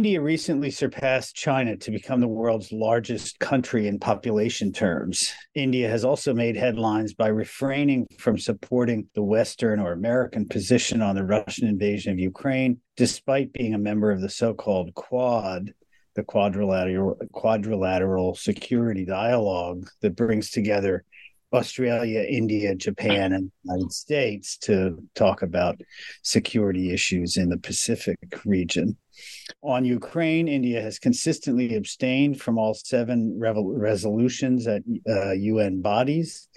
India recently surpassed China to become the world's largest country in population terms. India has also made headlines by refraining from supporting the Western or American position on the Russian invasion of Ukraine, despite being a member of the so called Quad, the quadrilateral, quadrilateral security dialogue that brings together Australia, India, Japan, and the United States to talk about security issues in the Pacific region. On Ukraine, India has consistently abstained from all seven resolutions at uh, UN bodies.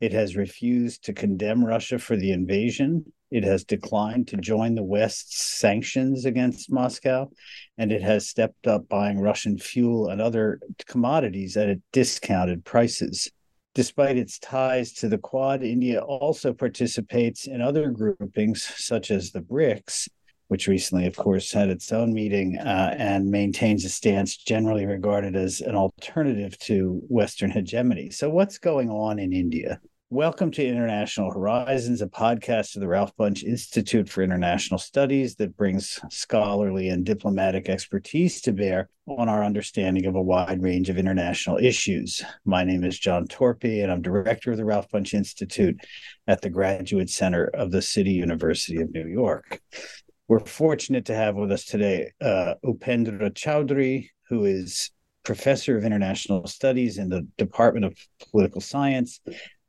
It has refused to condemn Russia for the invasion. It has declined to join the West's sanctions against Moscow, and it has stepped up buying Russian fuel and other commodities at discounted prices. Despite its ties to the Quad, India also participates in other groupings such as the BRICS, which recently, of course, had its own meeting uh, and maintains a stance generally regarded as an alternative to Western hegemony. So, what's going on in India? Welcome to International Horizons, a podcast of the Ralph Bunche Institute for International Studies that brings scholarly and diplomatic expertise to bear on our understanding of a wide range of international issues. My name is John Torpey, and I'm director of the Ralph Bunche Institute at the Graduate Center of the City University of New York. We're fortunate to have with us today uh, Upendra Choudhury, who is professor of international studies in the Department of Political Science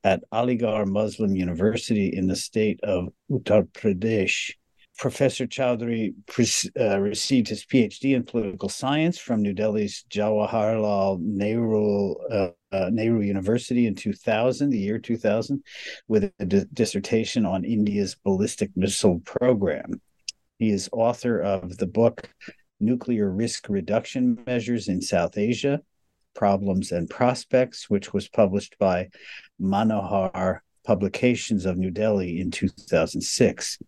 at Aligarh Muslim University in the state of Uttar Pradesh. Professor Choudhury uh, received his PhD in political science from New Delhi's Jawaharlal Nehru, uh, uh, Nehru University in 2000, the year 2000, with a d- dissertation on India's ballistic missile program. He is author of the book Nuclear Risk Reduction Measures in South Asia Problems and Prospects, which was published by Manohar Publications of New Delhi in 2006.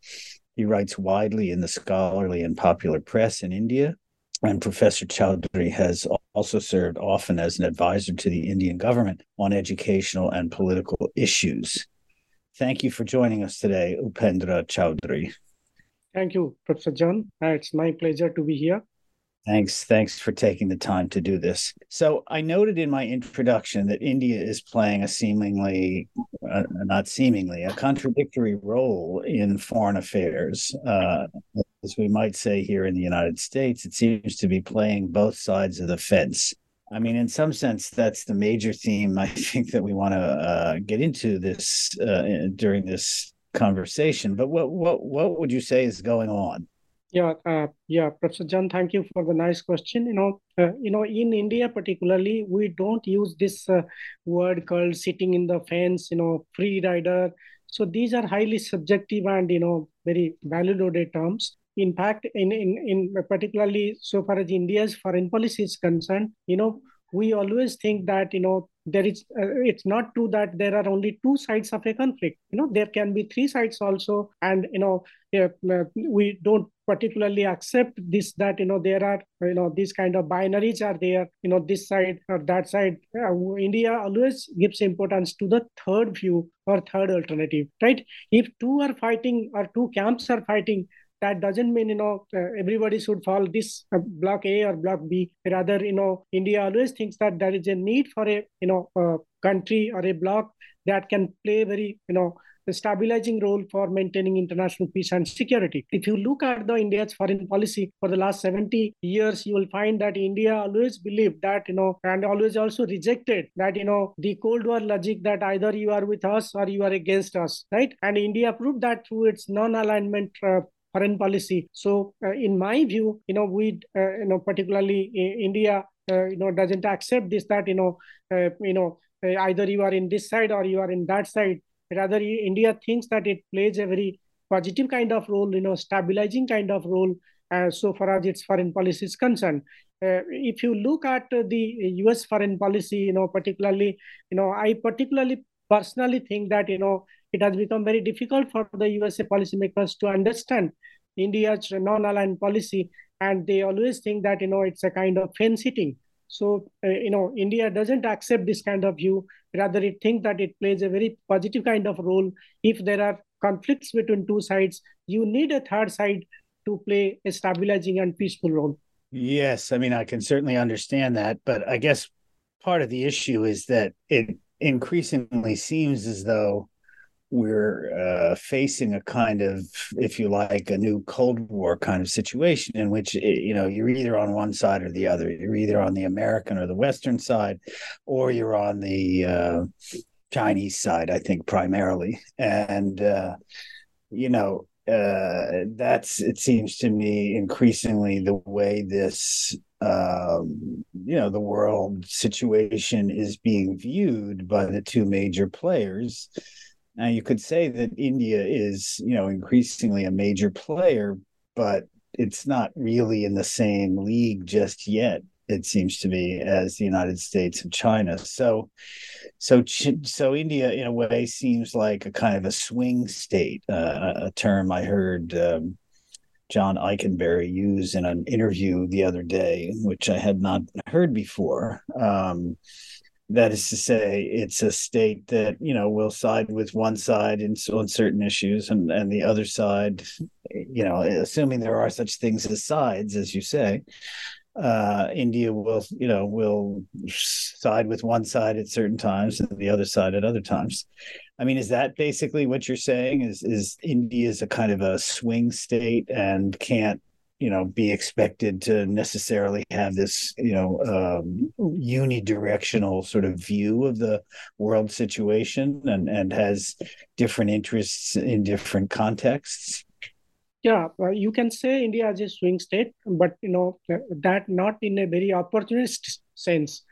He writes widely in the scholarly and popular press in India, and Professor Choudhury has also served often as an advisor to the Indian government on educational and political issues. Thank you for joining us today, Upendra Choudhury. Thank you, Professor John. Uh, it's my pleasure to be here. Thanks. Thanks for taking the time to do this. So, I noted in my introduction that India is playing a seemingly, uh, not seemingly, a contradictory role in foreign affairs. Uh, as we might say here in the United States, it seems to be playing both sides of the fence. I mean, in some sense, that's the major theme I think that we want to uh, get into this uh, during this conversation. But what what what would you say is going on? Yeah, uh, yeah, Professor John, thank you for the nice question. You know, uh, you know, in India particularly, we don't use this uh, word called "sitting in the fence." You know, free rider. So these are highly subjective and you know very value-loaded terms. In fact, in in in particularly so far as India's foreign policy is concerned, you know, we always think that you know there is uh, it's not true that there are only two sides of a conflict. You know there can be three sides also. And you know uh, we don't particularly accept this that you know there are you know these kind of binaries are there. You know this side or that side uh, india always gives importance to the third view or third alternative right? If two are fighting or two camps are fighting that doesn't mean you know uh, everybody should follow this uh, block a or block b rather you know india always thinks that there is a need for a you know a country or a block that can play very you know a stabilizing role for maintaining international peace and security. If you look at the India's foreign policy for the last 70 years, you will find that India always believed that, you know, and always also rejected that, you know, the Cold War logic that either you are with us or you are against us, right? And India proved that through its non-alignment uh, foreign policy. So, uh, in my view, you know, we, uh, you know, particularly India, uh, you know, doesn't accept this that you know, uh, you know, uh, either you are in this side or you are in that side. Rather, India thinks that it plays a very positive kind of role, you know, stabilizing kind of role. so far as its foreign policy is concerned, if you look at the U.S. foreign policy, you know, particularly, you know, I particularly personally think that you know it has become very difficult for the USA policymakers to understand India's non-aligned policy, and they always think that you know it's a kind of fence sitting. So uh, you know India doesn't accept this kind of view. Rather, it thinks that it plays a very positive kind of role. If there are conflicts between two sides, you need a third side to play a stabilizing and peaceful role. Yes, I mean I can certainly understand that, but I guess part of the issue is that it increasingly seems as though we're uh, facing a kind of, if you like, a new Cold War kind of situation in which eh, you know you're either on one side or the other. You're either on the American or the Western side, or you're on the uh, Chinese side. I think primarily, and uh, you know uh, that's it seems to me increasingly the way this um, you know the world situation is being viewed by the two major players now you could say that India is, you know, increasingly a major player, but it's not really in the same league just yet. It seems to be as the United States and China. So, so, so India, in a way, seems like a kind of a swing state. Uh, a term I heard um, John Ikenberry use in an interview the other day, which I had not heard before. Um, that is to say, it's a state that you know will side with one side in on certain issues, and and the other side, you know, assuming there are such things as sides, as you say, uh, India will you know will side with one side at certain times and the other side at other times. I mean, is that basically what you're saying? Is is India is a kind of a swing state and can't you know be expected to necessarily have this you know um, unidirectional sort of view of the world situation and and has different interests in different contexts? Yeah uh, you can say india is a swing state but you know that not in a very opportunist sense.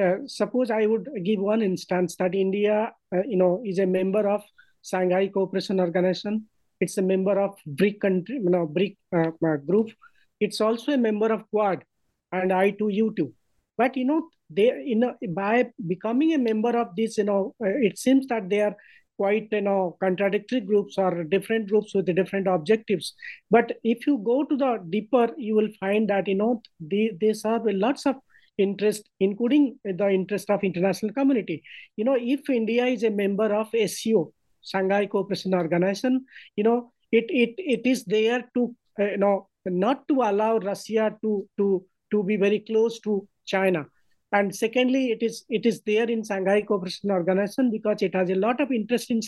Uh, suppose i would give one instance that india uh, you know is a member of shanghai cooperation organization it's a member of BRIC country, you know, BRIC uh, uh, group. It's also a member of Quad and I2U2. But you know, they you know by becoming a member of this, you know, uh, it seems that they are quite you know contradictory groups or different groups with different objectives. But if you go to the deeper, you will find that you know they they serve lots of interest, including the interest of international community. You know, if India is a member of SCO, Shanghai Cooperation Organization, you know, it it it is there to uh, you know not to allow Russia to to to be very close to China. And secondly, it is it is there in Shanghai Cooperation Organization because it has a lot of interest in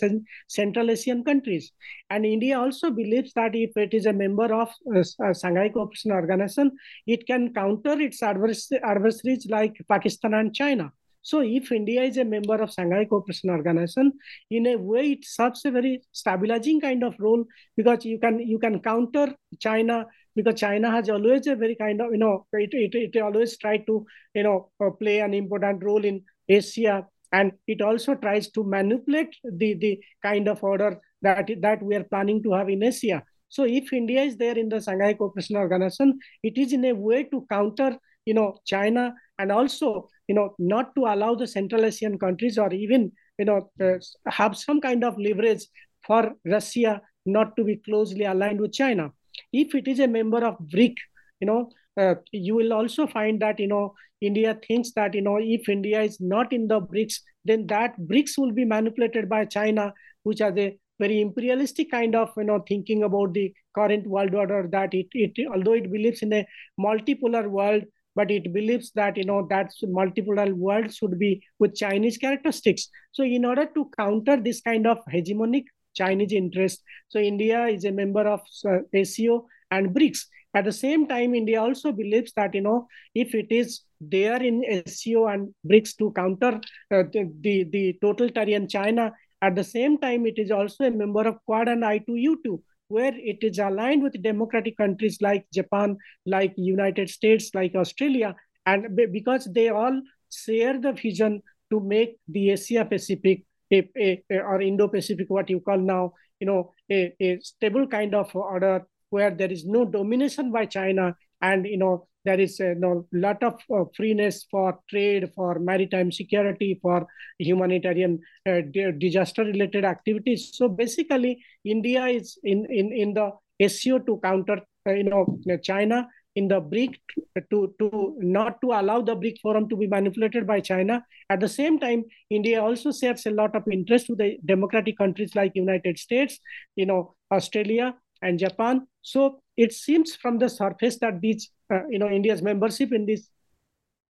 Central Asian countries. And India also believes that if it is a member of uh, uh Shanghai Cooperation Organization, it can counter its adversaries like Pakistan and China. So if India is a member of Shanghai Cooperation Organization, in a way it serves a very stabilizing kind of role because you can you can counter China because China has always a very kind of you know it it, it always try to you know uh, play an important role in Asia and it also tries to manipulate the the kind of order that that we are planning to have in Asia. So if India is there in the Shanghai Cooperation Organization, it is in a way to counter you know China and also you know not to allow the central asian countries or even you know have some kind of leverage for russia not to be closely aligned with china. If it is a member of bric you know uh, you will also find that you know india thinks that you know if india is not in the brics then that brics will be manipulated by china which are the very imperialistic kind of you know thinking about the current world order that it, it although it believes in a multipolar world but it believes that you know that multiple world should be with Chinese characteristics. So in order to counter this kind of hegemonic Chinese interest, so India is a member of uh, and BRICS. At the same time, India also believes that you know if it is there in SCO and BRICS to counter uh, the, the the totalitarian China, at the same time it is also a member of Quad and I2U2 where it is aligned with democratic countries like Japan, like United States, like Australia, and because they all share the vision to make the Asia Pacific a, a, a, or Indo Pacific, what you call now, you know, a, a stable kind of order where there is no domination by China and you know there is a you know, lot of uh, freeness for trade, for maritime security, for humanitarian uh, disaster-related activities. So basically, India is in in in the SCO to counter uh, you know China in the BRIC to, to not to allow the BRIC forum to be manipulated by China. At the same time, India also serves a lot of interest to the democratic countries like United States, you know, Australia and Japan. So it seems from the surface that these, uh, you know, India's membership in these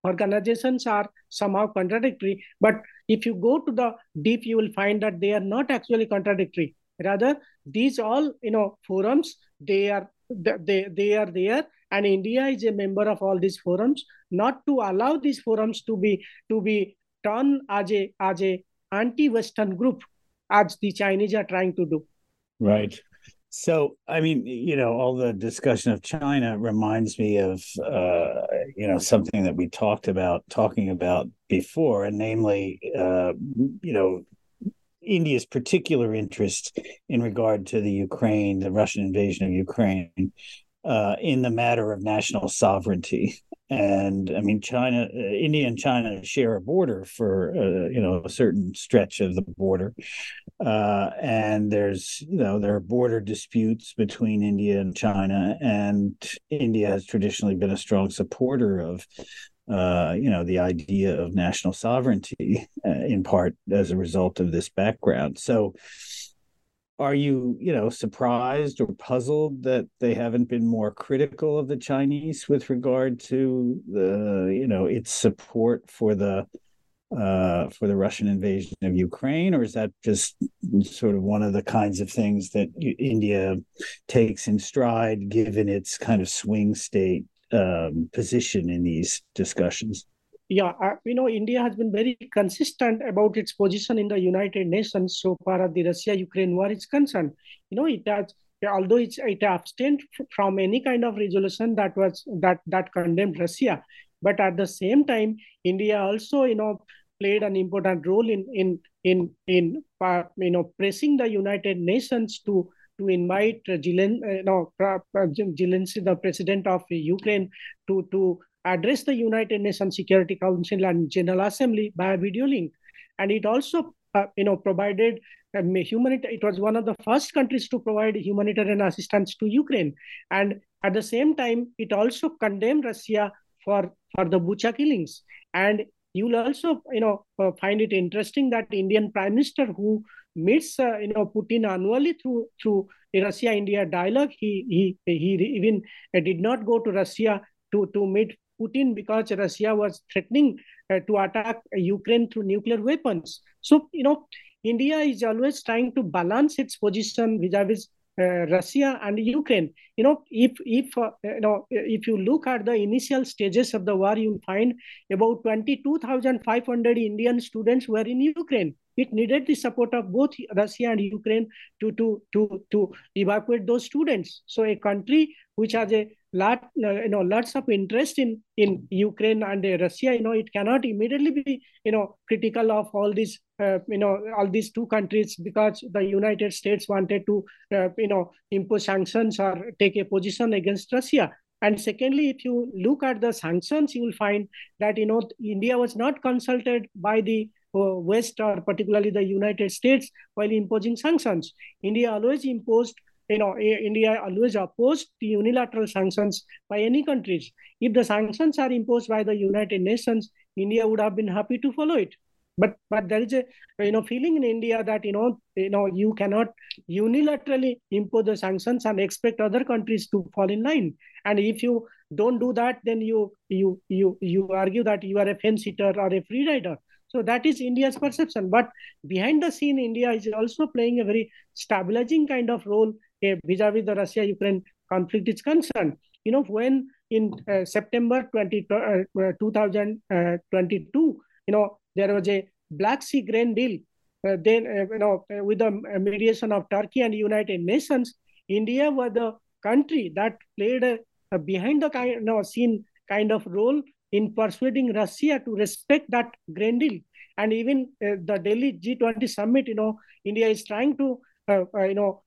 organizations are somehow contradictory. But if you go to the deep, you will find that they are not actually contradictory. Rather, these all, you know, forums, they are they, they are there and India is a member of all these forums, not to allow these forums to be to be turned as a as a anti-Western group, as the Chinese are trying to do. Right. So, I mean, you know, all the discussion of China reminds me of, uh, you know, something that we talked about talking about before, and namely, uh, you know, India's particular interest in regard to the Ukraine, the Russian invasion of Ukraine, uh, in the matter of national sovereignty. And I mean, China, uh, India, and China share a border for uh, you know a certain stretch of the border, uh, and there's you know there are border disputes between India and China, and India has traditionally been a strong supporter of uh, you know, the idea of national sovereignty, uh, in part as a result of this background. So, are you you know surprised or puzzled that they haven't been more critical of the chinese with regard to the you know its support for the uh, for the Russian invasion of Ukraine, or is that just sort of one of the kinds of things that India takes in stride, given its kind of swing state um, position in these discussions? yeah, uh, you know, India has been very consistent about its position in the United Nations so far as the Russia-Ukraine war is concerned. You know, it has, although it's, it abstained from any kind of resolution that was that that condemned Russia, but at the same time, India also, you know, played an important role in in in in uh, you know pressing the United Nations to to invite uh, uh, no, Zelensky, the president of Ukraine, to to address the United Nations Security Council and General Assembly by a video link. And it also, uh, you know, provided um, humanitarian. It was one of the first countries to provide humanitarian assistance to Ukraine. And at the same time, it also condemned Russia for for the Bucha killings. And you will also, you know, uh, find it interesting that Indian Prime Minister who meets, uh, you know, Putin annually through through Russia-India dialogue, he he he even uh, did not go to Russia to to meet Putin because Russia was threatening uh, to attack Ukraine through nuclear weapons. So, you know, India is always trying to balance its position vis-a-vis uh, Russia and Ukraine. You know, if if uh, you know if you look at the initial stages of the war, you'll find about twenty two thousand five hundred Indian students were in Ukraine. It needed the support of both Russia and Ukraine to to to to evacuate those students. So a country which has a lot you know lots of interest in in ukraine and uh, russia you know it cannot immediately be you know critical of all these uh, you know all these two countries because the united states wanted to uh, you know impose sanctions or take a position against russia and secondly if you look at the sanctions you will find that you know india was not consulted by the west or particularly the united states while imposing sanctions india always imposed you know, India always opposed unilateral sanctions by any countries. If the sanctions are imposed by the United Nations, India would have been happy to follow it. But but there is a you know feeling in India that you know you know you cannot unilaterally impose the sanctions and expect other countries to fall in line. And if you don't do that, then you you you you argue that you are a fence sitter or a free rider. So that is India's perception. But behind the scene, India is also playing a very stabilizing kind of role vis-a-vis the Russia-Ukraine conflict is concerned. You know, when in uh, September 20, uh, 2022, you know, there was a Black Sea grain deal. Uh, then, uh, you know, uh, with the mediation of Turkey and United Nations, India was the country that played a, a behind the kind, know, scene kind of role in persuading Russia to respect that grain deal. And even uh, the Delhi G20 summit, you know, India is trying to, you know,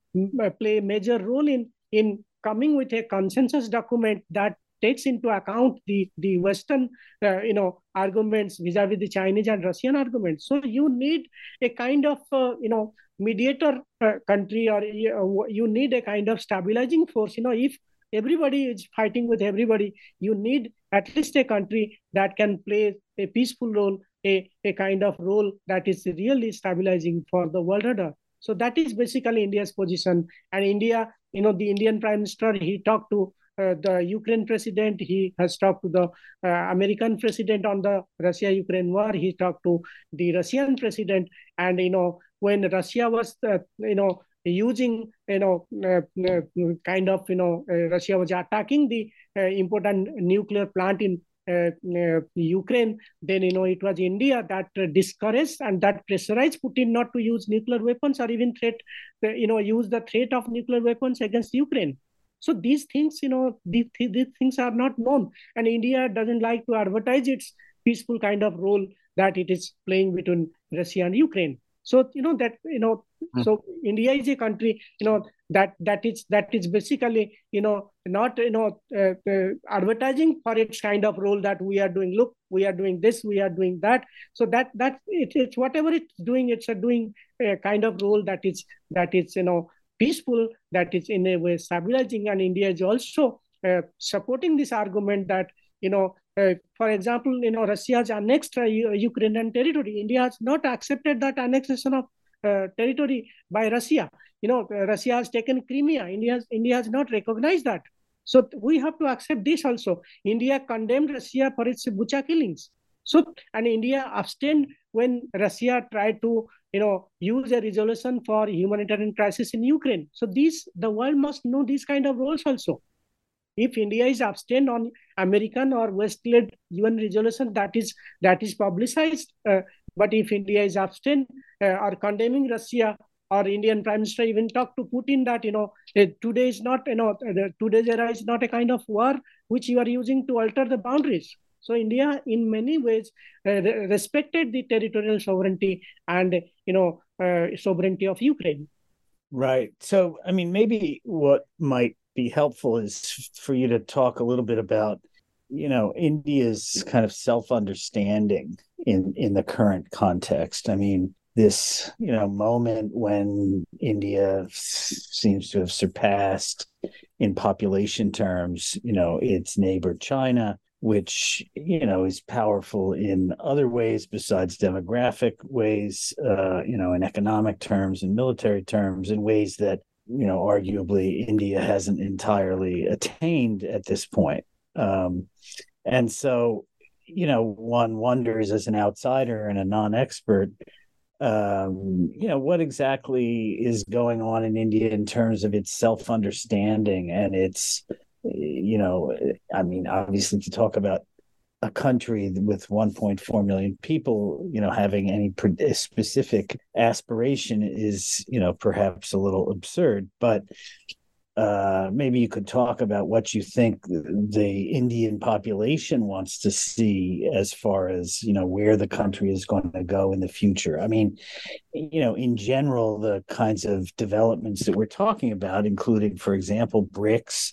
play a major role in in coming with a consensus document that takes into account the the Western uh, you know arguments vis-a-vis the Chinese and Russian arguments. So you need a kind of uh, you know mediator uh, country, or uh, you need a kind of stabilizing force. You know, if everybody is fighting with everybody, you need at least a country that can play a peaceful role, a, a kind of role that is really stabilizing for the world order. So that is basically India's position. And India, you know, the Indian Prime Minister, he talked to uh, the Ukraine president. He has talked to the uh, American president on the Russia-Ukraine war. He talked to the Russian president, and you know when Russia was, uh, you know, using you know uh, uh, kind of you know uh, Russia was attacking the important nuclear plant in uh, uh, Ukraine, then you know it was India that uh, discouraged and that pressurized Putin not to use nuclear weapons or even threat, you know, use the threat of nuclear weapons against Ukraine. So these things, you know, these, these things are not known, and India doesn't like to advertise its peaceful kind of role that it is playing between Russia and Ukraine. So you know that you know, mm. so India is a country, you know, that that is that is basically you know not you know uh, uh, advertising for its kind of role that we are doing. Look we are doing this we are doing that. So that that it, it's whatever it's doing it's a doing a kind of role that is that is you know peaceful that is in a way stabilizing. And india is also uh, supporting this argument that you know uh, for example you know russia has annexed uh, ukrainian territory india has not accepted that annexation of uh, territory by Russia. You know, uh, Russia has taken Crimea. India has, India has not recognized that. So we have to accept this also. India condemned Russia for its Bucha killings. So and India abstained when Russia tried to you know use a resolution for humanitarian crisis in Ukraine. So these the world must know these kind of roles also. If India is abstained on American or West-led UN resolution, that is that is publicized. Uh, but if India is abstain uh, or condemning Russia or Indian Prime Minister even talked to Putin that you know today is not you know today's era is not a kind of war which you are using to alter the boundaries. So India, in many ways, uh, respected the territorial sovereignty and you know uh, sovereignty of Ukraine. Right. So I mean, maybe what might be helpful is for you to talk a little bit about you know india's kind of self-understanding in in the current context. I mean this you know moment when india seems to have surpassed in population terms you know its neighbor china which you know is powerful in other ways besides demographic ways uh, you know in economic terms and military terms in ways that you know arguably india hasn't entirely attained at this point. Um, and so, you know, one wonders as an outsider and a non expert, um, you know, what exactly is going on in India in terms of its self understanding and its, you know, I mean, obviously to talk about a country with 1.4 million people, you know, having any specific aspiration is, you know, perhaps a little absurd. But uh, maybe you could talk about what you think the Indian population wants to see as far as you know where the country is going to go in the future. I mean, you know, in general, the kinds of developments that we're talking about, including, for example, BRICS,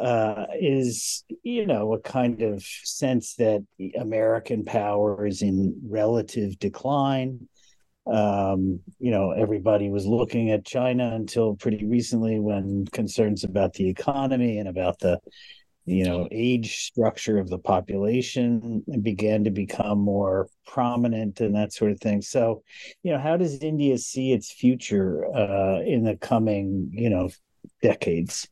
uh, is you know a kind of sense that American power is in relative decline um, you know, everybody was looking at China until pretty recently when concerns about the economy and about the, you know, age structure of the population began to become more prominent and that sort of thing. So, you know, how does India see its future uh, in the coming, you know, decades?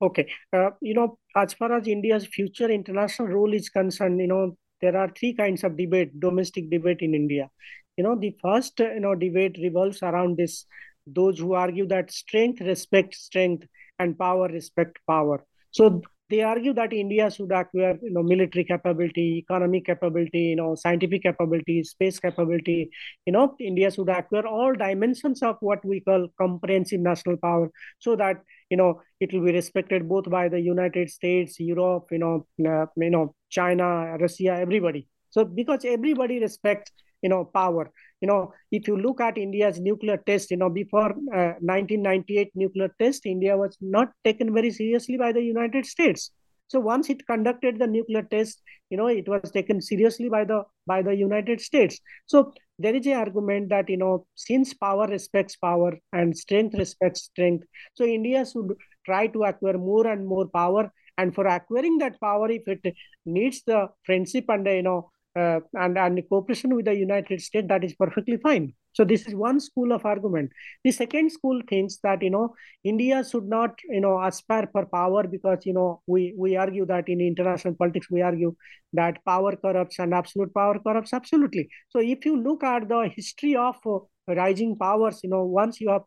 Okay. Uh, you know, as far as India's future international role is concerned, you know, there are three kinds of debate, domestic debate in India. You know the first you know debate revolves around this those who argue that strength respect strength and power respect power. So they argue that india should acquire you know military capability economic capability you know scientific capability space capability. You know india should acquire all dimensions of what we call comprehensive national power so that you know it will be respected both by the united states europe you know uh, you know china russia everybody. So because everybody respects you know power. You know if you look at india's nuclear test you know before uh, 1998 nuclear test india was not taken very seriously by the united states So once it conducted the nuclear test, you know, it was taken seriously by the by the United States. So there is an argument that you know, since power respects power and strength respects strength, so India should try to acquire more and more power. And for acquiring that power, if it needs the friendship and you know uh, and and cooperation with the United States, that is perfectly fine. So this is one school of argument. The second school thinks that you know India should not you know aspire for power because you know we we argue that in international politics we argue that power corrupts and absolute power corrupts absolutely. So if you look at the history of uh, rising powers, you know once you have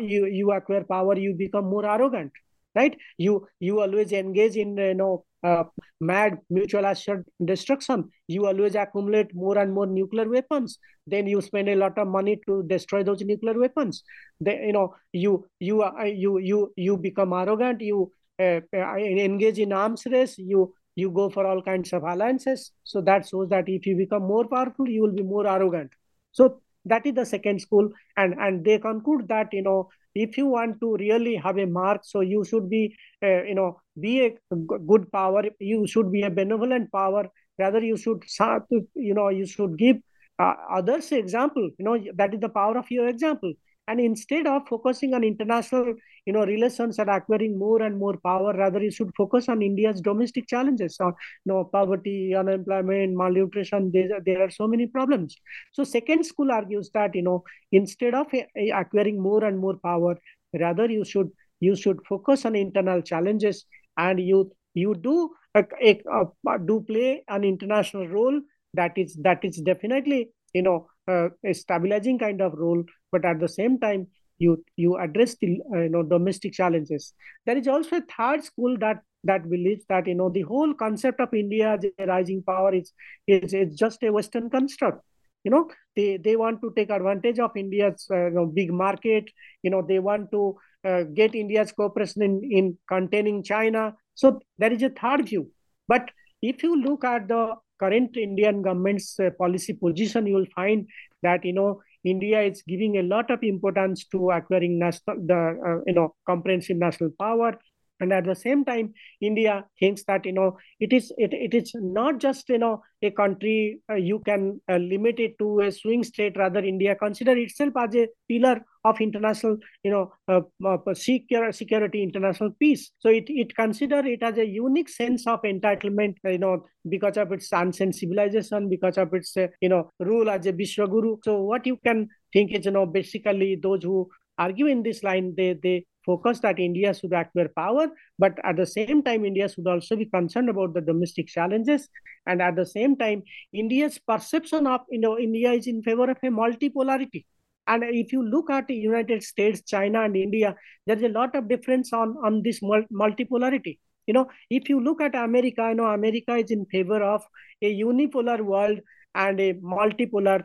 you you acquire power, you become more arrogant right? You you always engage in you know uh, mad mutual assured destruction. You always accumulate more and more nuclear weapons. Then you spend a lot of money to destroy those nuclear weapons. Then you know you you uh, you you you become arrogant. You uh, uh, engage in arms race. You you go for all kinds of alliances. So that shows that if you become more powerful you will be more arrogant. So that is the second school. And and they conclude that you know if you want to really have a mark so you should be uh, you know be a good power. You should be a benevolent power. Rather you should start. you know you should give uh, others example. You know that is the power of your example and instead of focusing on international you know relations and acquiring more and more power rather you should focus on india's domestic challenges. You know poverty unemployment malnutrition there, there are so many problems. So second school argues that you know instead of eh, eh, acquiring more and more power rather you should you should focus on internal challenges and you you do a, a, a, do play an international role that is that is definitely you know uh, a stabilizing kind of role but at the same time you you address the uh, you know domestic challenges. There is also a third school that that believes that you know the whole concept of india as a rising power is is, is just a western construct. You know they they want to take advantage of india's uh, you know, big market. You know they want to uh, get india's cooperation in in containing china. So there is a third view. But if you look at the current indian government's uh, policy position you will find that you know India is giving a lot of importance to acquiring national, the uh, you know comprehensive national power, and at the same time, India thinks that you know it is it, it is not just you know a country uh, you can uh, limit it to a swing state. Rather, India consider itself as a pillar of international, you know, uh, uh, secure, security, international peace. So it, it consider it as a unique sense of entitlement, you know, because of its ancient civilization, because of its, uh, you know, rule as a Vishwaguru. So what you can think is, you know, basically those who argue in this line, they, they focus that India should acquire power, but at the same time, India should also be concerned about the domestic challenges. And at the same time, India's perception of you know India is in favor of a multipolarity. And if you look at the United States, China, and India, there's a lot of difference on, on this multipolarity. You know, if you look at America, you know, America is in favor of a unipolar world and a multipolar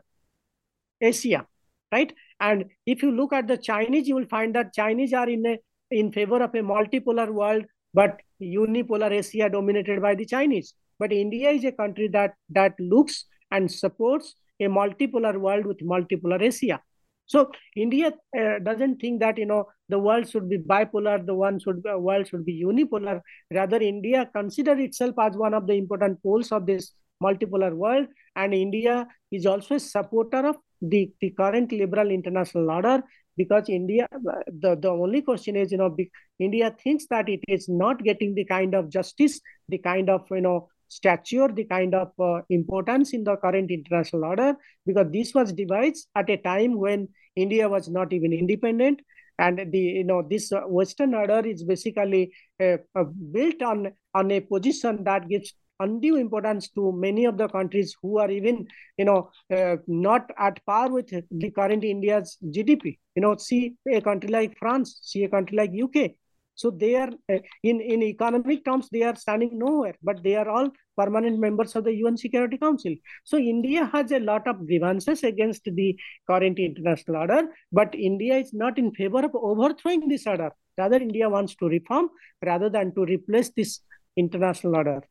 Asia, right? And if you look at the Chinese, you will find that Chinese are in a, in favor of a multipolar world, but unipolar Asia dominated by the Chinese. But India is a country that that looks and supports a multipolar world with multipolar Asia. So India uh, doesn't think that you know the world should be bipolar, the one should be, world should be unipolar. Rather, India consider itself as one of the important poles of this multipolar world, and India is also a supporter of the, the current liberal international order because India, the, the only question is, you know, India thinks that it is not getting the kind of justice, the kind of, you know, stature the kind of uh, importance in the current international order because this was devised at a time when India was not even independent. And the you know this uh, western order is basically uh, uh, built on on a position that gives undue importance to many of the countries who are even you know uh, not at par with the current india's gdp you know see a country like france see a country like uk so they are uh, in in economic terms they are standing nowhere, but they are all permanent members of the UN Security Council. So India has a lot of grievances against the current international order, but India is not in favor of overthrowing this order. Rather, India wants to reform rather than to replace this international order.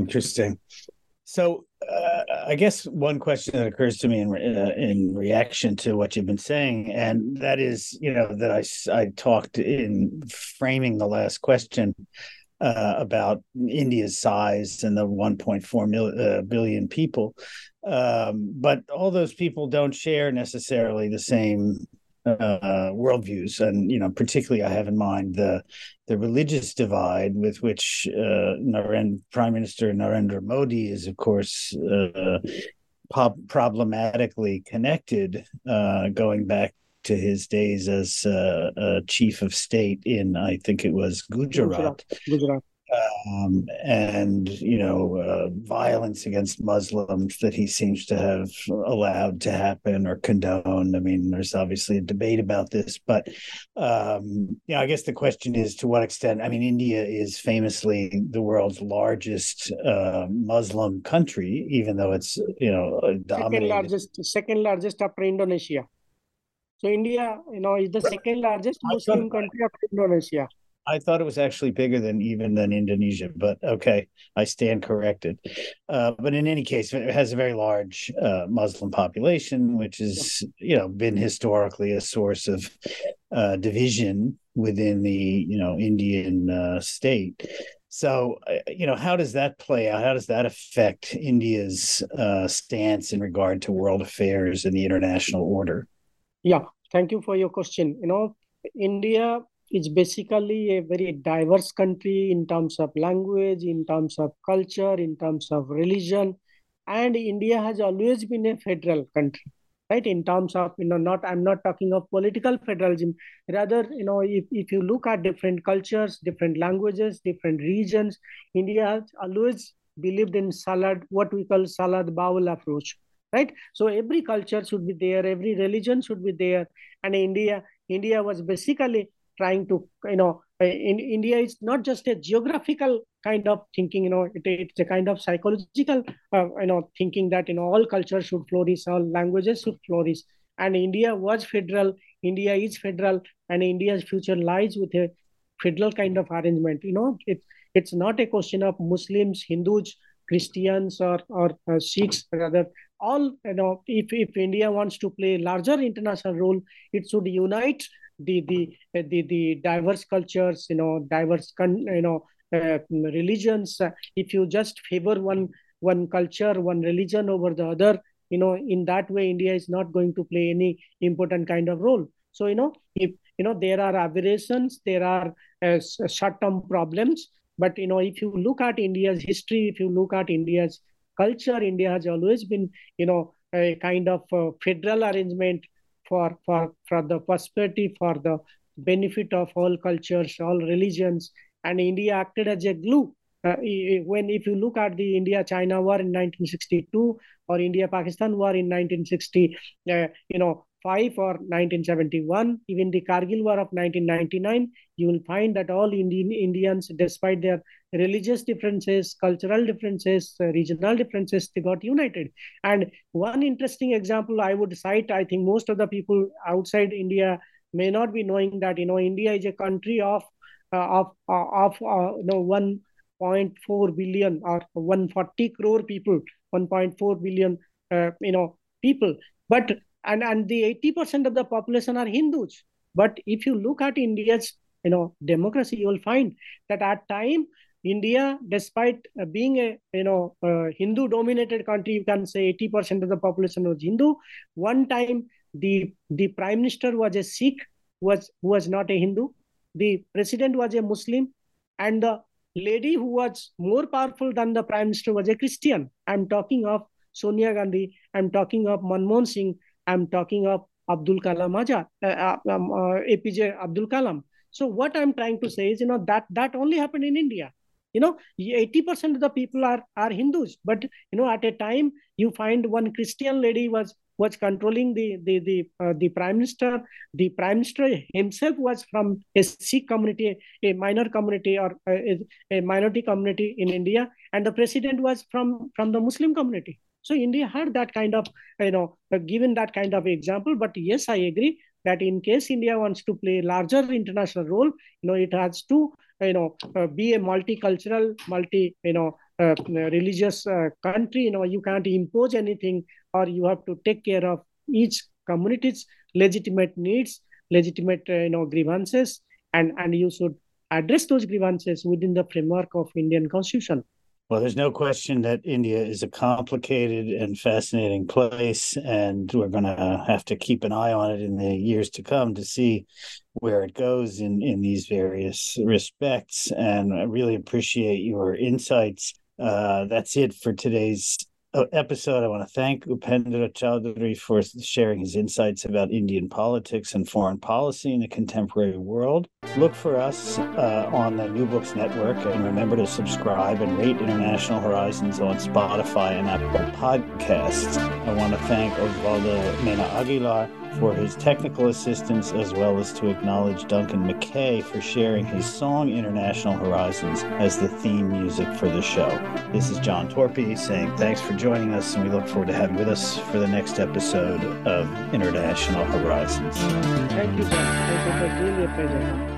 Interesting. So uh, I guess one question that occurs to me in uh, in reaction to what you've been saying, and that is, you know, that I I talked in framing the last question uh, about India's size and the 1.4 mil, uh, billion people. Um, but all those people don't share necessarily the same uh, worldviews, and you know, particularly I have in mind the the religious divide with which uh, Narendra, Prime Minister Narendra Modi is, of course, uh, problematically connected, uh, going back to his days as uh, chief of state in, I think it was Gujarat. Gujarat um, and you know uh, violence against Muslims that he seems to have allowed to happen or condoned. I mean, there's obviously a debate about this, but um, yeah, I guess the question is to what extent. I mean, India is famously the world's largest uh, Muslim country, even though it's you know dominated. second largest, second largest after Indonesia. So India, you know, is the second largest Muslim country after Indonesia. I thought it was actually bigger than even than Indonesia, but okay, I stand corrected. Uh, but in any case, it has a very large uh, Muslim population, which has you know been historically a source of uh, division within the you know Indian uh, state. So uh, you know, how does that play out? How does that affect India's uh, stance in regard to world affairs and the international order? Yeah, thank you for your question. You know, India is basically a very diverse country in terms of language, in terms of culture, in terms of religion. And India has always been a federal country, right? In terms of, you know, not, I'm not talking of political federalism. Rather, you know, if, if you look at different cultures, different languages, different regions, India has always believed in salad, what we call salad bowl approach, right? So every culture should be there, every religion should be there. And India, India was basically trying to you know in india it's not just a geographical kind of thinking you know it, it's a kind of psychological uh, you know thinking that you know all cultures should flourish all languages should flourish. And india was federal india is federal and india's future lies with a federal kind of arrangement. You know it, it's not a question of muslims hindus christians or or uh, sikhs rather. All you know if if india wants to play larger international role it should unite the the the, the diverse cultures you know diverse con- you know uh, religions. If you just favor one one culture one religion over the other you know in that way india is not going to play any important kind of role. So you know if you know there are aberrations there are uh, short term problems. But you know if you look at india's history if you look at india's culture india has always been you know a kind of uh, federal arrangement for, for, for the prosperity, for the benefit of all cultures, all religions. And India acted as a glue. Uh, when if you look at the India-China war in 1962 or India-Pakistan war in 1960, uh, you know, 5 or 1971, even the Kargil War of 1999, you will find that all Indian Indians, despite their religious differences, cultural differences, uh, regional differences, they got united. And one interesting example I would cite, I think most of the people outside India may not be knowing that you know India is a country of uh, of uh, of uh, you know 1.4 billion or 140 crore people, 1.4 billion uh, you know people, but and and the 80% of the population are hindus. But if you look at india's you know democracy you will find that at time india despite uh, being a you know uh, hindu dominated country you can say 80% of the population was hindu. One time the the prime minister was a sikh was who was not a hindu. The president was a muslim. And the lady who was more powerful than the prime minister was a christian. I'm talking of sonia gandhi. I'm talking of manmohan singh I'm talking of Abdul Kalam Azad, uh, uh um, uh, APJ Abdul Kalam. So what I'm trying to say is, you know, that that only happened in India. You know, 80% of the people are are Hindus, but you know, at a time you find one Christian lady was was controlling the the the uh, the prime minister. The prime minister himself was from a Sikh community, a minor community or a, a minority community in India, and the president was from from the Muslim community. So India had that kind of, you know, uh, given that kind of example. But yes, I agree that in case India wants to play larger international role, you know, it has to, you know, uh, be a multicultural, multi, you know, uh, religious uh, country. You know, you can't impose anything, or you have to take care of each community's legitimate needs, legitimate, uh, you know, grievances, and and you should address those grievances within the framework of Indian constitution. Well, there's no question that India is a complicated and fascinating place, and we're going to have to keep an eye on it in the years to come to see where it goes in, in these various respects. And I really appreciate your insights. Uh, that's it for today's episode. I want to thank Upendra Choudhury for sharing his insights about Indian politics and foreign policy in the contemporary world. Look for us uh, on the New Books Network and remember to subscribe and rate International Horizons on Spotify and Apple Podcasts. I want to thank Osvaldo Mena Aguilar for his technical assistance, as well as to acknowledge Duncan McKay for sharing his song International Horizons as the theme music for the show. This is John Torpey saying thanks for joining us, and we look forward to having with us for the next episode of International Horizons. Thank you, John. Really.